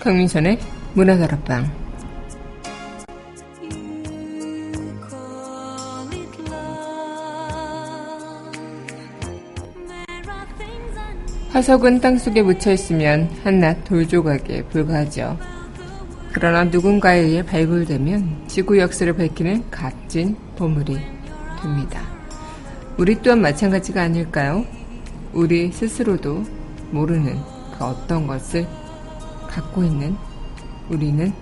강민선의 문화다락방 화석은 땅속에 묻혀있으면 한낱 돌조각에 불과하죠. 그러나 누군가에 의해 발굴되면 지구 역사를 밝히는 값진 보물이 됩니다. 우리 또한 마찬가지가 아닐까요? 우리 스스로도 모르는 그 어떤 것을 갖고 있는 우리는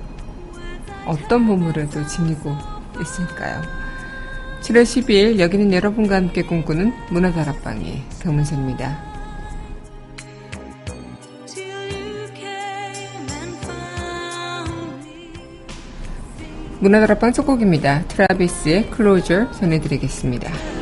어떤 보물을 또 지니고 있을까요? 7월 12일 여기는 여러분과 함께 꿈꾸는 문화다락방의 경문선입니다. 문화다락방 첫 곡입니다. 트라비스의 클로저 전해드리겠습니다.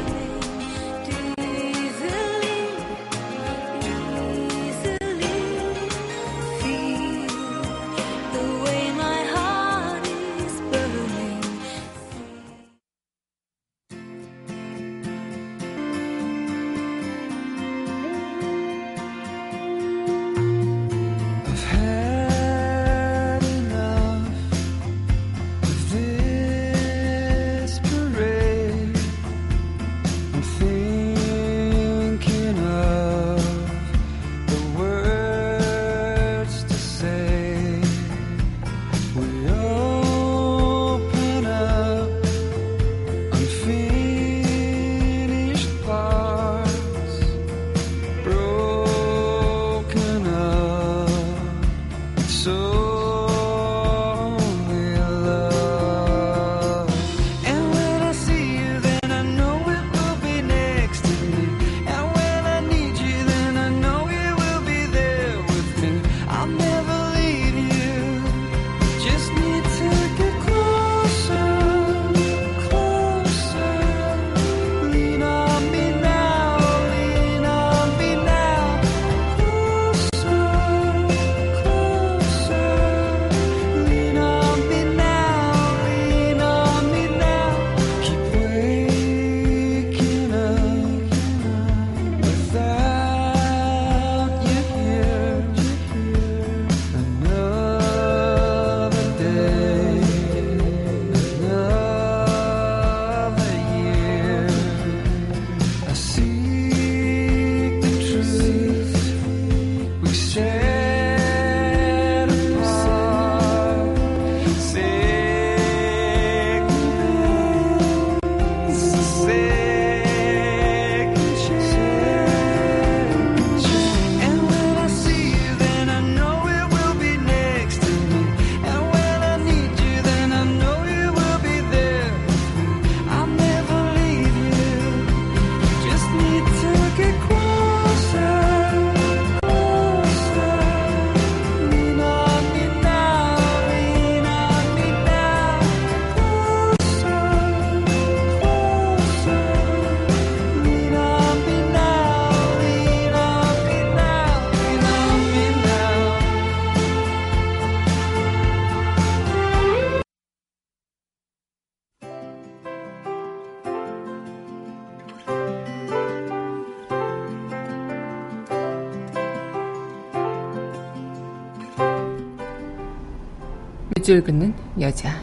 밑줄 긋는 여자.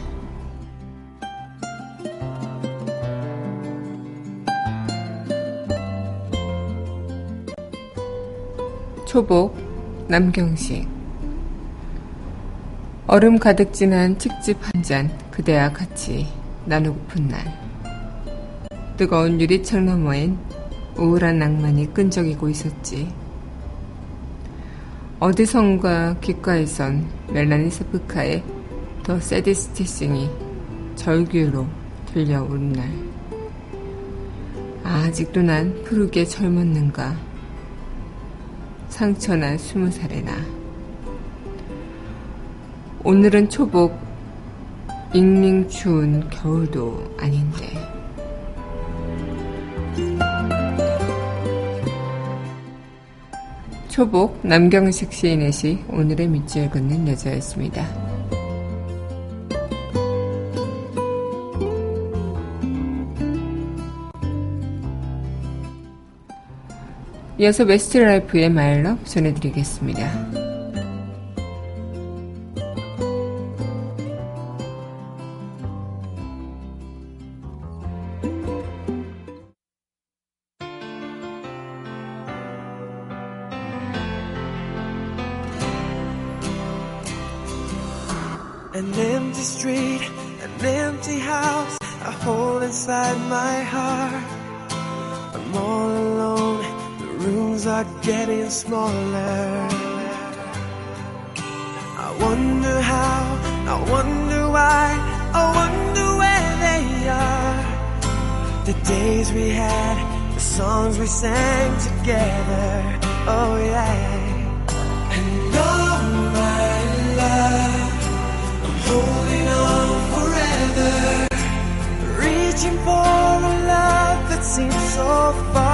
초복 남경식 얼음 가득 진한 칡즙 한잔 그대와 같이 나누고픈 날 뜨거운 유리창 너머엔 우울한 낭만이 끈적이고 있었지. 어디선가 귓가에선 멜라니 스프카의 더 세디스티싱이 절규로 들려오는 날. 아직도 난 푸르게 젊었는가. 상처난 스무 살의 나. 오늘은 초복, 잉링 추운 겨울도 아닌데. 초복 남경식 시인의 시 오늘의 밑줄 긋는 여자였습니다. 이어서 웨스트라이프의 My Love 전해드리겠습니다. Reaching for a love that seems so far.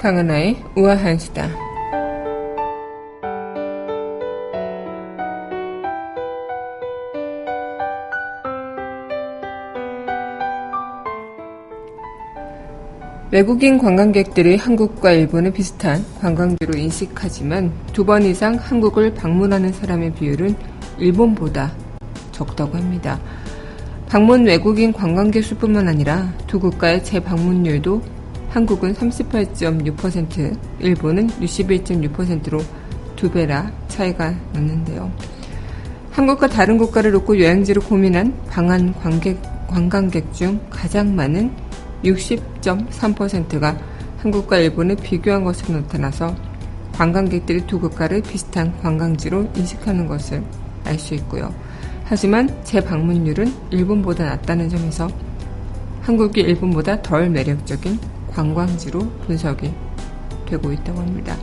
강은하의 우아한 수다. 외국인 관광객들이 한국과 일본을 비슷한 관광지로 인식하지만 두 번 이상 한국을 방문하는 사람의 비율은 일본보다 적다고 합니다. 방문 외국인 관광객 수뿐만 아니라 두 국가의 재방문율도 한국은 38.6%, 일본은 61.6%로 두 배라 차이가 났는데요. 한국과 다른 국가를 놓고 여행지를 고민한 방한 관객, 관광객 중 가장 많은 60.3%가 한국과 일본을 비교한 것으로 나타나서 관광객들이 두 국가를 비슷한 관광지로 인식하는 것을 알 수 있고요. 하지만 재방문율은 일본보다 낮다는 점에서 한국이 일본보다 덜 매력적인 관광지로 분석이 되고 있다고 합니다.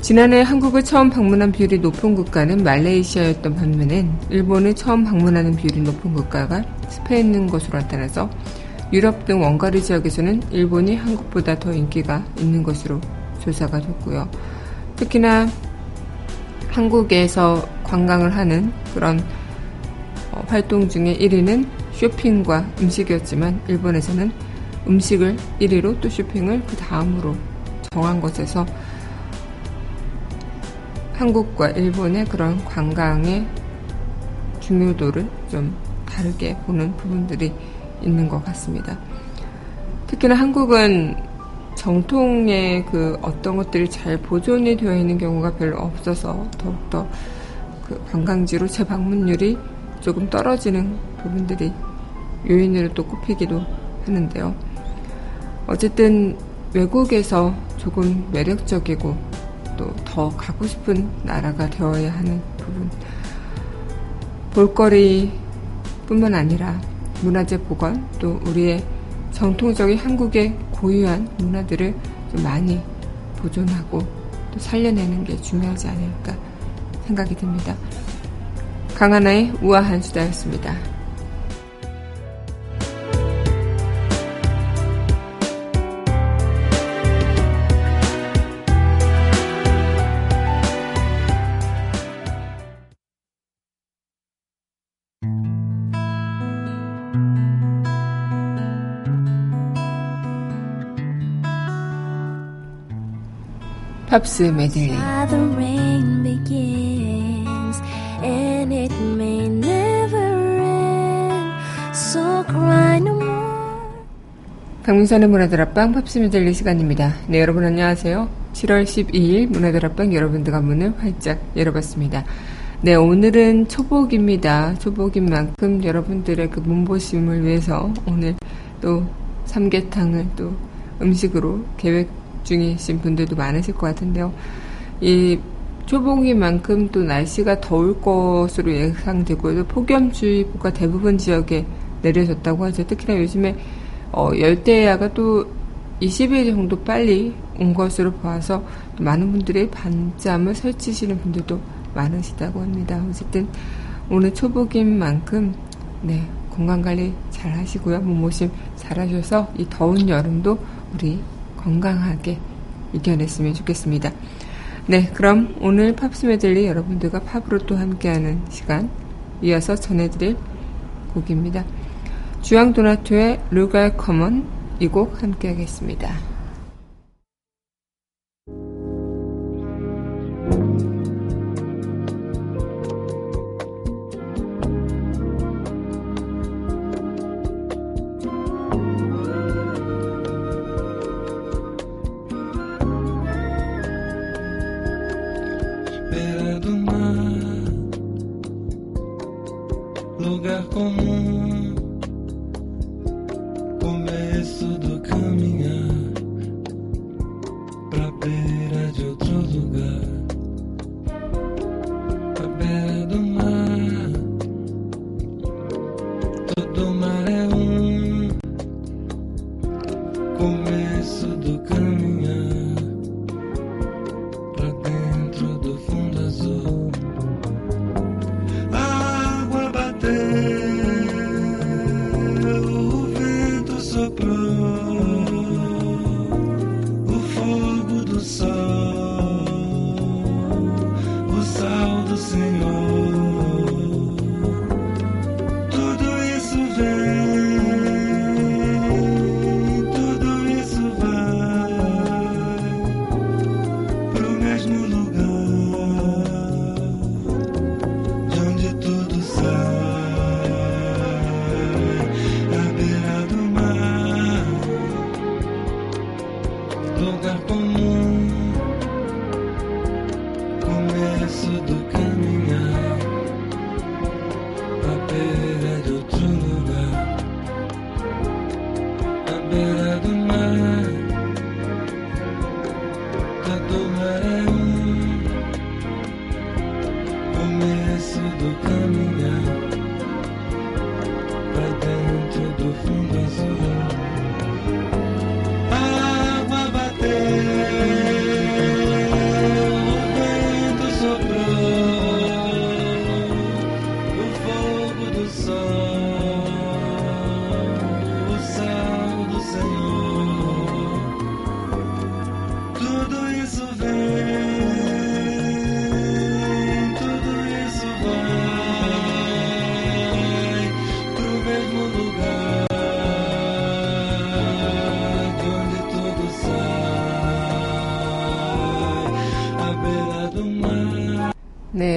지난해 한국을 처음 방문한 비율이 높은 국가는 말레이시아였던 반면엔 일본을 처음 방문하는 비율이 높은 국가가 스페인인 것으로 나타나서 유럽 등 원가리 지역에서는 일본이 한국보다 더 인기가 있는 것으로 조사가 됐고요. 특히나 한국에서 관광을 하는 그런 어, 활동 중에 1위는 쇼핑과 음식이었지만 일본에서는 음식을 1위로 또 쇼핑을 그 다음으로 정한 것에서 한국과 일본의 그런 관광의 중요도를 좀 다르게 보는 부분들이 있는 것 같습니다. 특히나 한국은 정통의 그 어떤 것들이 잘 보존이 되어 있는 경우가 별로 없어서 더욱더 그 관광지로 재방문율이 조금 떨어지는 부분들이 요인으로 또 꼽히기도 하는데요. 어쨌든 외국에서 조금 매력적이고 또 더 가고 싶은 나라가 되어야 하는 부분. 볼거리 뿐만 아니라 문화재 복원 또 우리의 정통적인 한국의 고유한 문화들을 좀 많이 보존하고 또 살려내는 게 중요하지 않을까 생각이 듭니다. 강하나의 우아한 수다였습니다. 팝스 메들리 강민선의 문화다락방 팝스 메들리 시간입니다. 네, 여러분 안녕하세요. 7월 12일 문화다락방 여러분들과 문을 활짝 열어봤습니다. 네, 오늘은 초복입니다. 초복인 만큼 여러분들의 그 몸보신을 위해서 오늘 또 삼계탕을 또 음식으로 계획 중이신 분들도 많으실 것 같은데요. 이 초복인 만큼 또 날씨가 더울 것으로 예상되고 폭염주의보가 대부분 지역에 내려졌다고 하죠. 특히나 요즘에 어, 열대야가 또 20일 정도 빨리 온 것으로 보아서 많은 분들이 반잠을 설치시는 분들도 많으시다고 합니다. 어쨌든 오늘 초복인 만큼 네 건강 관리 잘 하시고요. 몸보신 잘 하셔서 이 더운 여름도 우리 건강하게 이겨냈으면 좋겠습니다. 네, 그럼 오늘 팝스 메들리 여러분들과 팝으로 또 함께하는 시간 이어서 전해드릴 곡입니다. 주앙 도나토의 Lugar Comum 이 곡 함께 하겠습니다. 네,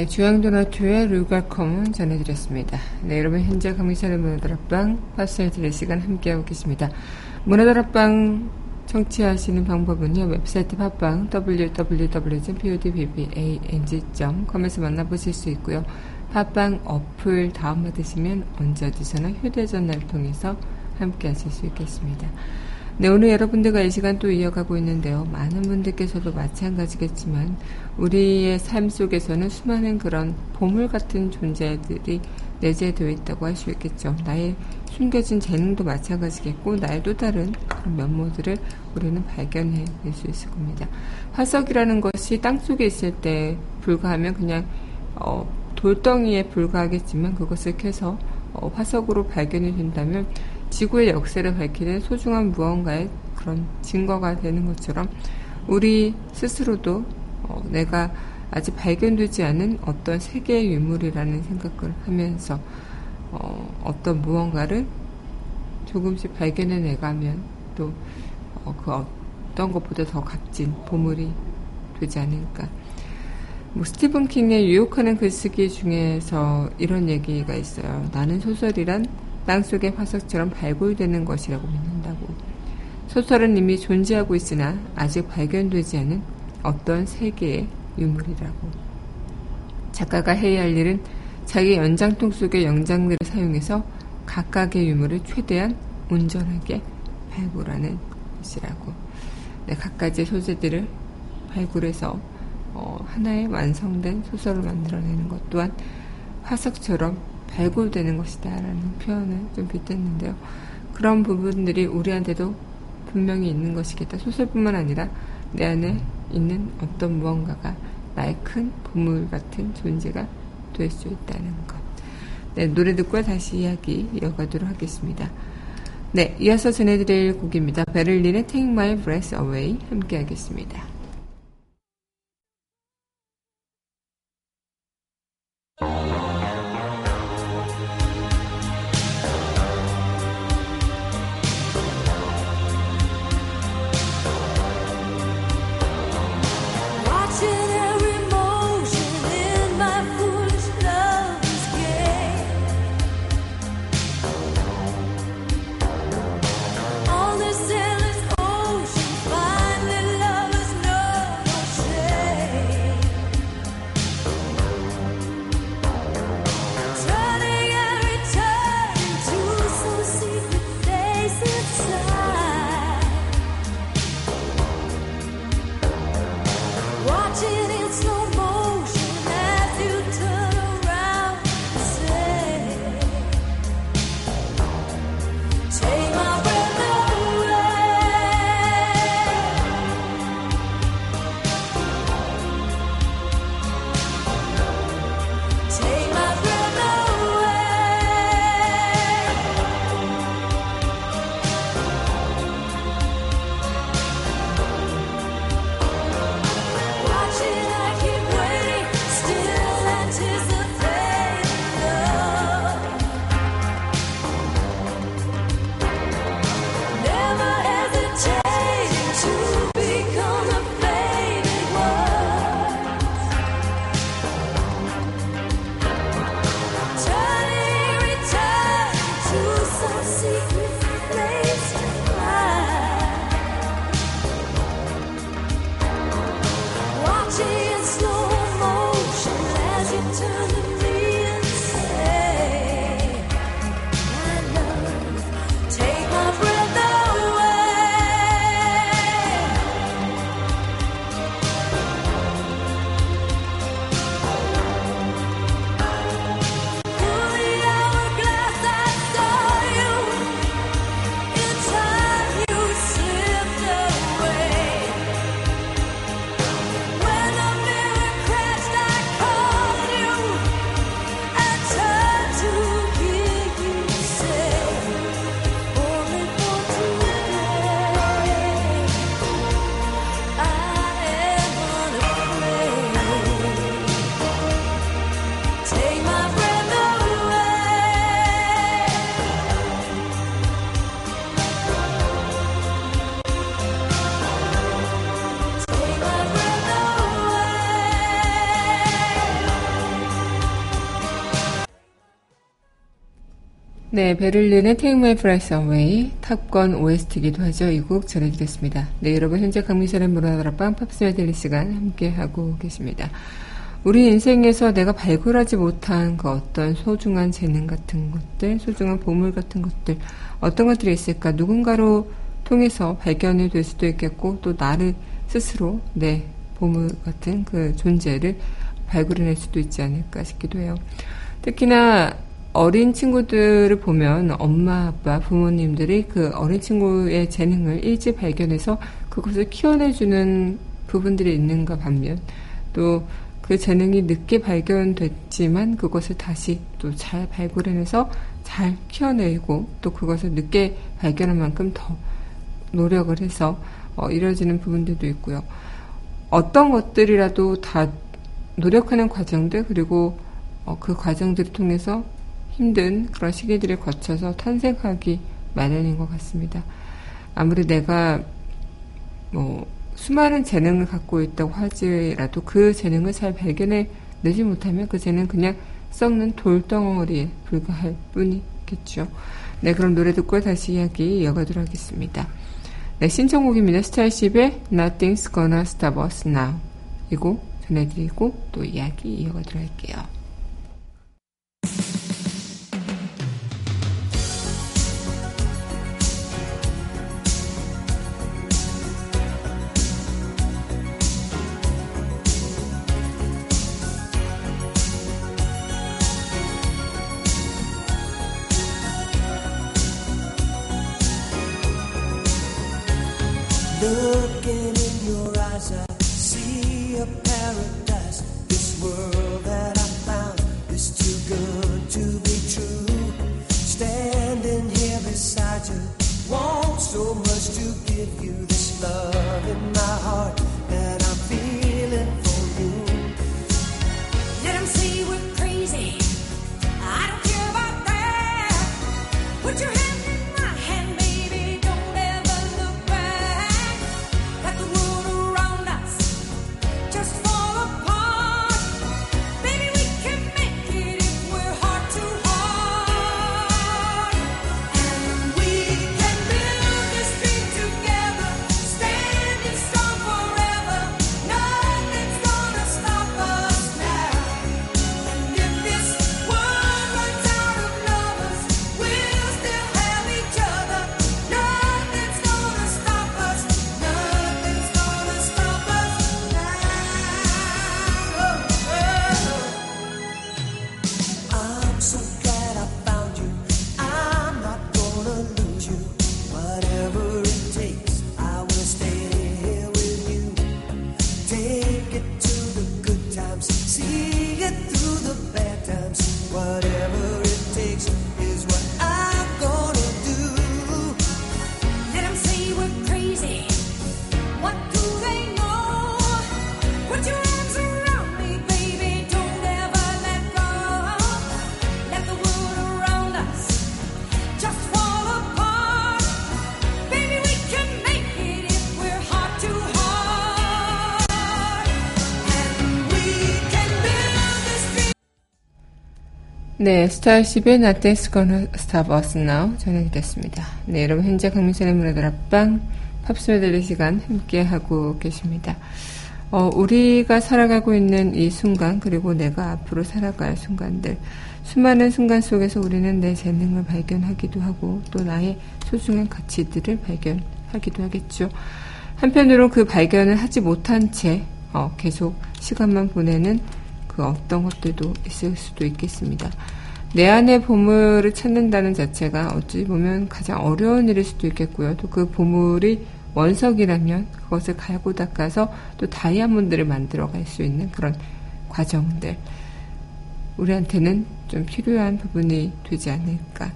주양도나투의 루갈컴은 전해드렸습니다. 네, 여러분 현재 강민선의 문화다락방 파스를 들을 시간 함께하고 계십니다. 문화다락방 청취하시는 방법은요, 웹사이트 팟빵 www.podbbang.com에서 만나보실 수 있고요. 팟빵 어플 다운받으시면 언제 어디서나 휴대전화를 통해서 함께 하실 수 있겠습니다. 네, 오늘 여러분들과 이 시간 또 이어가고 있는데요. 많은 분들께서도 마찬가지겠지만, 우리의 삶 속에서는 수많은 그런 보물 같은 존재들이 내재되어 있다고 할 수 있겠죠. 나의 숨겨진 재능도 마찬가지겠고, 나의 또 다른 그런 면모들을 우리는 발견해 낼 수 있을 겁니다. 화석이라는 것이 땅 속에 있을 때 불과하면 그냥, 어, 돌덩이에 불과하겠지만, 그것을 캐서 어, 화석으로 발견이 된다면, 지구의 역사를 밝히는 소중한 무언가의 그런 증거가 되는 것처럼 우리 스스로도 어, 내가 아직 발견되지 않은 어떤 세계의 유물이라는 생각을 하면서 어, 어떤 무언가를 조금씩 발견해 내가면 또그 어, 어떤 것보다 더 값진 보물이 되지 않을까. 뭐 스티븐 킹의 유혹하는 글쓰기 중에서 이런 얘기가 있어요. 나는 소설이란 땅 속의 화석처럼 발굴되는 것이라고 믿는다고. 소설은 이미 존재하고 있으나 아직 발견되지 않은 어떤 세계의 유물이라고. 작가가 해야 할 일은 자기 연장통 속의 영장들을 사용해서 각각의 유물을 최대한 온전하게 발굴하는 것이라고. 네, 각가지 소재들을 발굴해서 어, 하나의 완성된 소설을 만들어내는 것 또한 화석처럼 발굴되는 것이다라는 표현을 좀 빗댔는데요. 그런 부분들이 우리한테도 분명히 있는 것이겠다. 소설뿐만 아니라 내 안에 있는 어떤 무언가가 나의 큰 보물 같은 존재가 될 수 있다는 것. 네, 노래 듣고 다시 이야기 이어가도록 하겠습니다. 네, 이어서 전해드릴 곡입니다. 베를린의 Take My Breath Away 함께 하겠습니다. 네, 베를린의 Take My Breath Away Top Gun OST이기도 하죠. 이 곡 전해드렸습니다. 네, 여러분 현재 강민선의 문화다락방 팝스 메들리 시간 함께하고 계십니다. 우리 인생에서 내가 발굴하지 못한 그 어떤 소중한 재능 같은 것들, 소중한 보물 같은 것들, 어떤 것들이 있을까? 누군가로 통해서 발견이 될 수도 있겠고 또 나를 스스로 내 보물 같은 그 존재를 발굴해낼 수도 있지 않을까 싶기도 해요. 특히나 어린 친구들을 보면 엄마, 아빠, 부모님들이 그 어린 친구의 재능을 일찍 발견해서 그것을 키워내주는 부분들이 있는가 반면 또 그 재능이 늦게 발견됐지만 그것을 다시 또 잘 발굴해내서 잘 키워내고 또 그것을 늦게 발견한 만큼 더 노력을 해서 어, 이루어지는 부분들도 있고요. 어떤 것들이라도 다 노력하는 과정들 그리고 어, 그 과정들을 통해서 힘든 그런 시기들을 거쳐서 탄생하기 마련인 것 같습니다. 아무리 내가 뭐 수많은 재능을 갖고 있다고 하지라도 그 재능을 잘 발견해 내지 못하면 그 재능은 그냥 썩는 돌덩어리에 불과할 뿐이겠죠. 네, 그럼 노래 듣고 다시 이야기 이어가도록 하겠습니다. 네, 신청곡입니다. 스타일십의 Nothing's Gonna Stop Us Now. 이곡 전해드리고 또 이야기 이어가도록 할게요. Want so much to give you this love in my heart that I'm feeling for you. Say we're crazy. I don't care about that. Put your hand 네, 스타일십의 Nothing's Gonna Stop Us Now 전해드렸습니다. 네, 여러분 현재 강민선의 문화들 앞방 팝스에 들릴 시간 함께하고 계십니다. 어, 우리가 살아가고 있는 이 순간 그리고 내가 앞으로 살아갈 순간들 수많은 순간 속에서 우리는 내 재능을 발견하기도 하고 또 나의 소중한 가치들을 발견하기도 하겠죠. 한편으로 그 발견을 하지 못한 채 어, 계속 시간만 보내는 그 어떤 것들도 있을 수도 있겠습니다. 내 안의 보물을 찾는다는 자체가 어찌 보면 가장 어려운 일일 수도 있겠고요. 또 그 보물이 원석이라면 그것을 갈고 닦아서 또 다이아몬드를 만들어 갈 수 있는 그런 과정들. 우리한테는 좀 필요한 부분이 되지 않을까.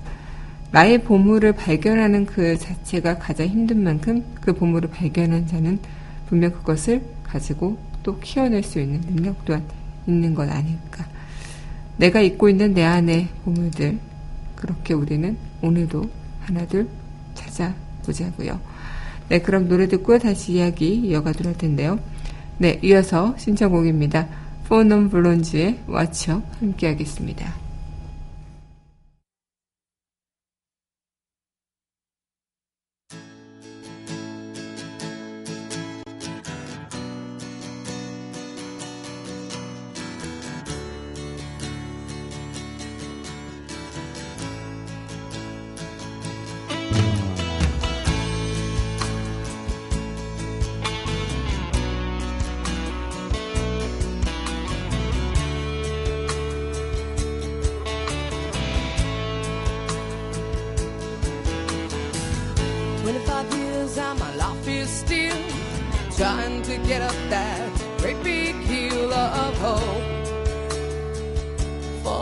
나의 보물을 발견하는 그 자체가 가장 힘든 만큼 그 보물을 발견한 자는 분명 그것을 가지고 또 키워낼 수 있는 능력 또한 있는 것 아닐까. 내가 잊고 있는 내 안의 보물들, 그렇게 우리는 오늘도 하나둘 찾아보자고요. 네, 그럼 노래 듣고 다시 이야기 이어가도록 할 텐데요. 네, 이어서 신청곡입니다. 포넌 블론즈의 와쳐 함께 하겠습니다.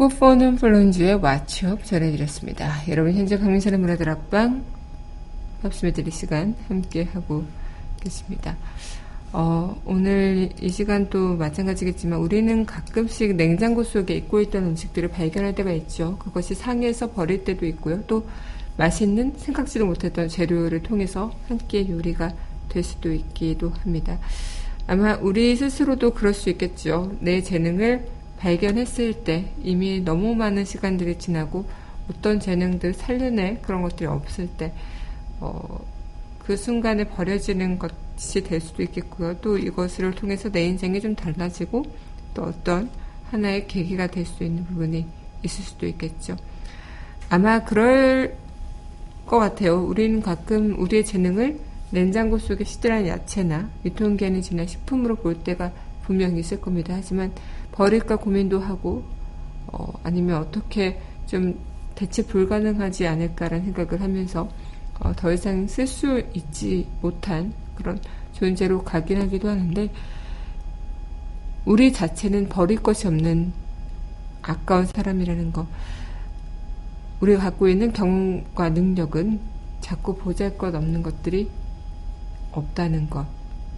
중국 포는 플론즈의 왓츠업 전해드렸습니다. 여러분 현재 강민선의 문화들 앞방 드릴 시간 함께 하고 계십니다. 어, 오늘 이 시간도 마찬가지겠지만 우리는 가끔씩 냉장고 속에 잊고 있던 음식들을 발견할 때가 있죠. 그것이 상해서 버릴 때도 있고요. 또 맛있는 생각지도 못했던 재료를 통해서 함께 요리가 될 수도 있기도 합니다. 아마 우리 스스로도 그럴 수 있겠죠. 내 재능을 발견했을 때 이미 너무 많은 시간들이 지나고 어떤 재능들 살려낼 그런 것들이 없을 때, 어, 그 순간에 버려지는 것이 될 수도 있겠고요. 또 이것을 통해서 내 인생이 좀 달라지고 또 어떤 하나의 계기가 될 수 있는 부분이 있을 수도 있겠죠. 아마 그럴 것 같아요. 우리는 가끔 우리의 재능을 냉장고 속에 시들한 야채나 유통기한이 지난 식품으로 볼 때가 분명히 있을 겁니다. 하지만 버릴까 고민도 하고 어, 아니면 어떻게 좀 대체 불가능하지 않을까라는 생각을 하면서 어, 더 이상 쓸 수 있지 못한 그런 존재로 가긴 하기도 하는데 우리 자체는 버릴 것이 없는 아까운 사람이라는 거. 우리가 갖고 있는 경험과 능력은 자꾸 보잘 것 없는 것들이 없다는 것.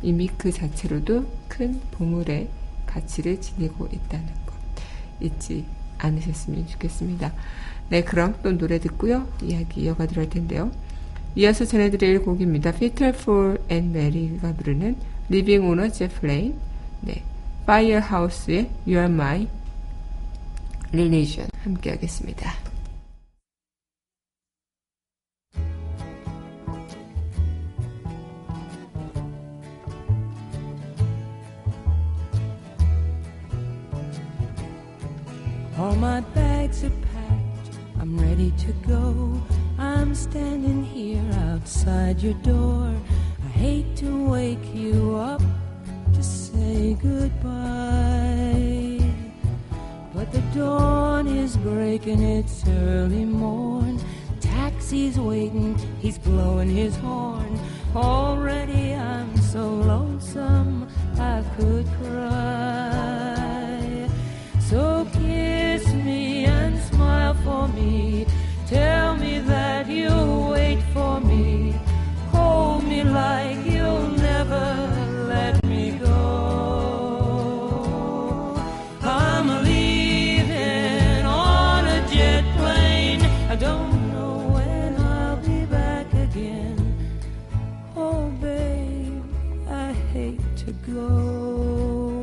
이미 그 자체로도 큰 보물의 가치를 지니고 있다는 것 잊지 않으셨으면 좋겠습니다. 네, 그럼 또 노래 듣고요. 이야기 이어가도록 할 텐데요. 이어서 전해드릴 곡입니다. Peter, Paul and Mary가 부르는 Living on a Jet Plane 네, Firehouse의 You Are My Religion 함께 하겠습니다. All my bags are packed, I'm ready to go. I'm standing here outside your door. I hate to wake you up to say goodbye. But the dawn is breaking, it's early morn. Taxi's waiting, he's blowing his horn. Already I'm so lonesome I could cry. Me. Tell me that you'll wait for me. Hold me like you'll never let me go. I'm leaving on a jet plane. I don't know when I'll be back again. Oh, babe, I hate to go.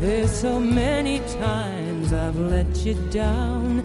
There's so many times I've let you down.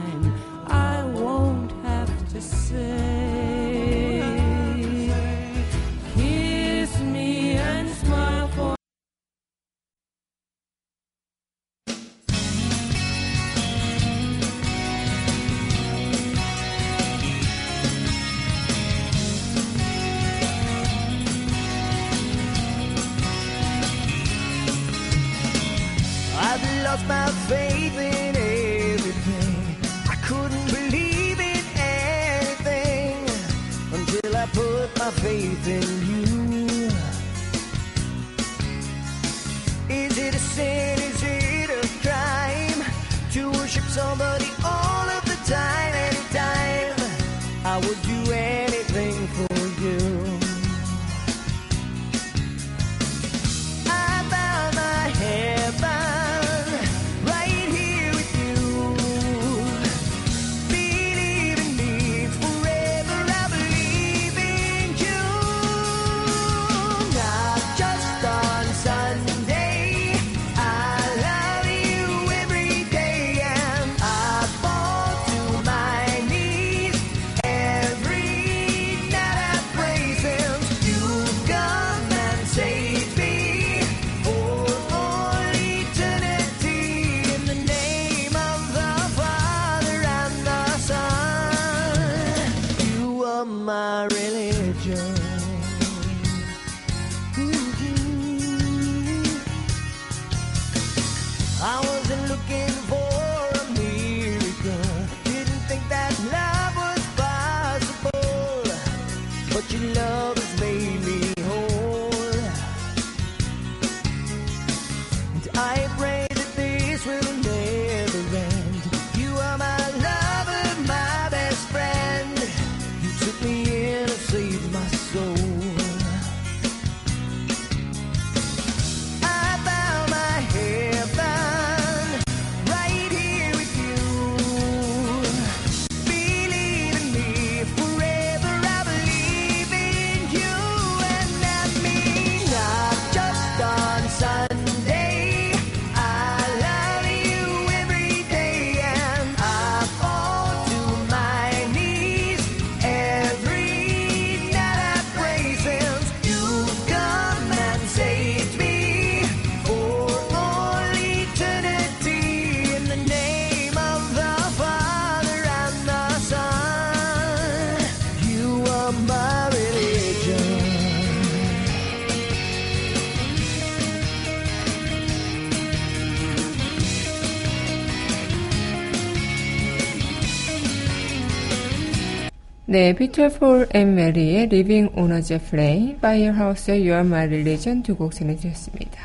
네, 피터 폴 앤 메리의 Leaving on a Jet Plane, Firehouse의 You Are My Religion 두 곡 전해드렸습니다.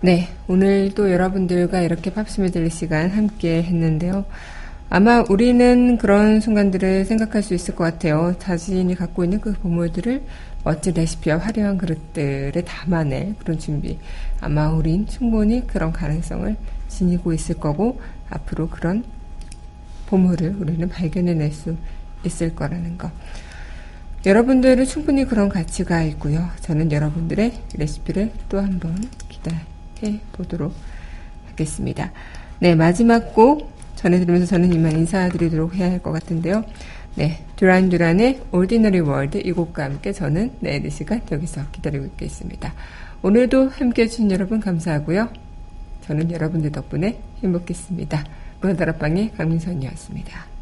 네, 오늘도 여러분들과 이렇게 팝스 메들리 시간 함께 했는데요. 아마 우리는 그런 순간들을 생각할 수 있을 것 같아요. 자신이 갖고 있는 그 보물들을 멋진 레시피와 화려한 그릇들에 담아낼 그런 준비. 아마 우린 충분히 그런 가능성을 지니고 있을 거고, 앞으로 그런 보물을 우리는 발견해낼 수 있을 거라는 거. 여러분들은 충분히 그런 가치가 있고요. 저는 여러분들의 레시피를 또 한 번 기대해 보도록 하겠습니다. 네, 마지막 곡 전해드리면서 저는 이만 인사드리도록 해야 할 것 같은데요. 네, 두란 두란의 Ordinary World 이 곡과 함께 저는 내일 이 시간 여기서 기다리고 있겠습니다. 오늘도 함께 해주신 여러분 감사하고요. 저는 여러분들 덕분에 행복했습니다. 문화다락방의 강민선이었습니다.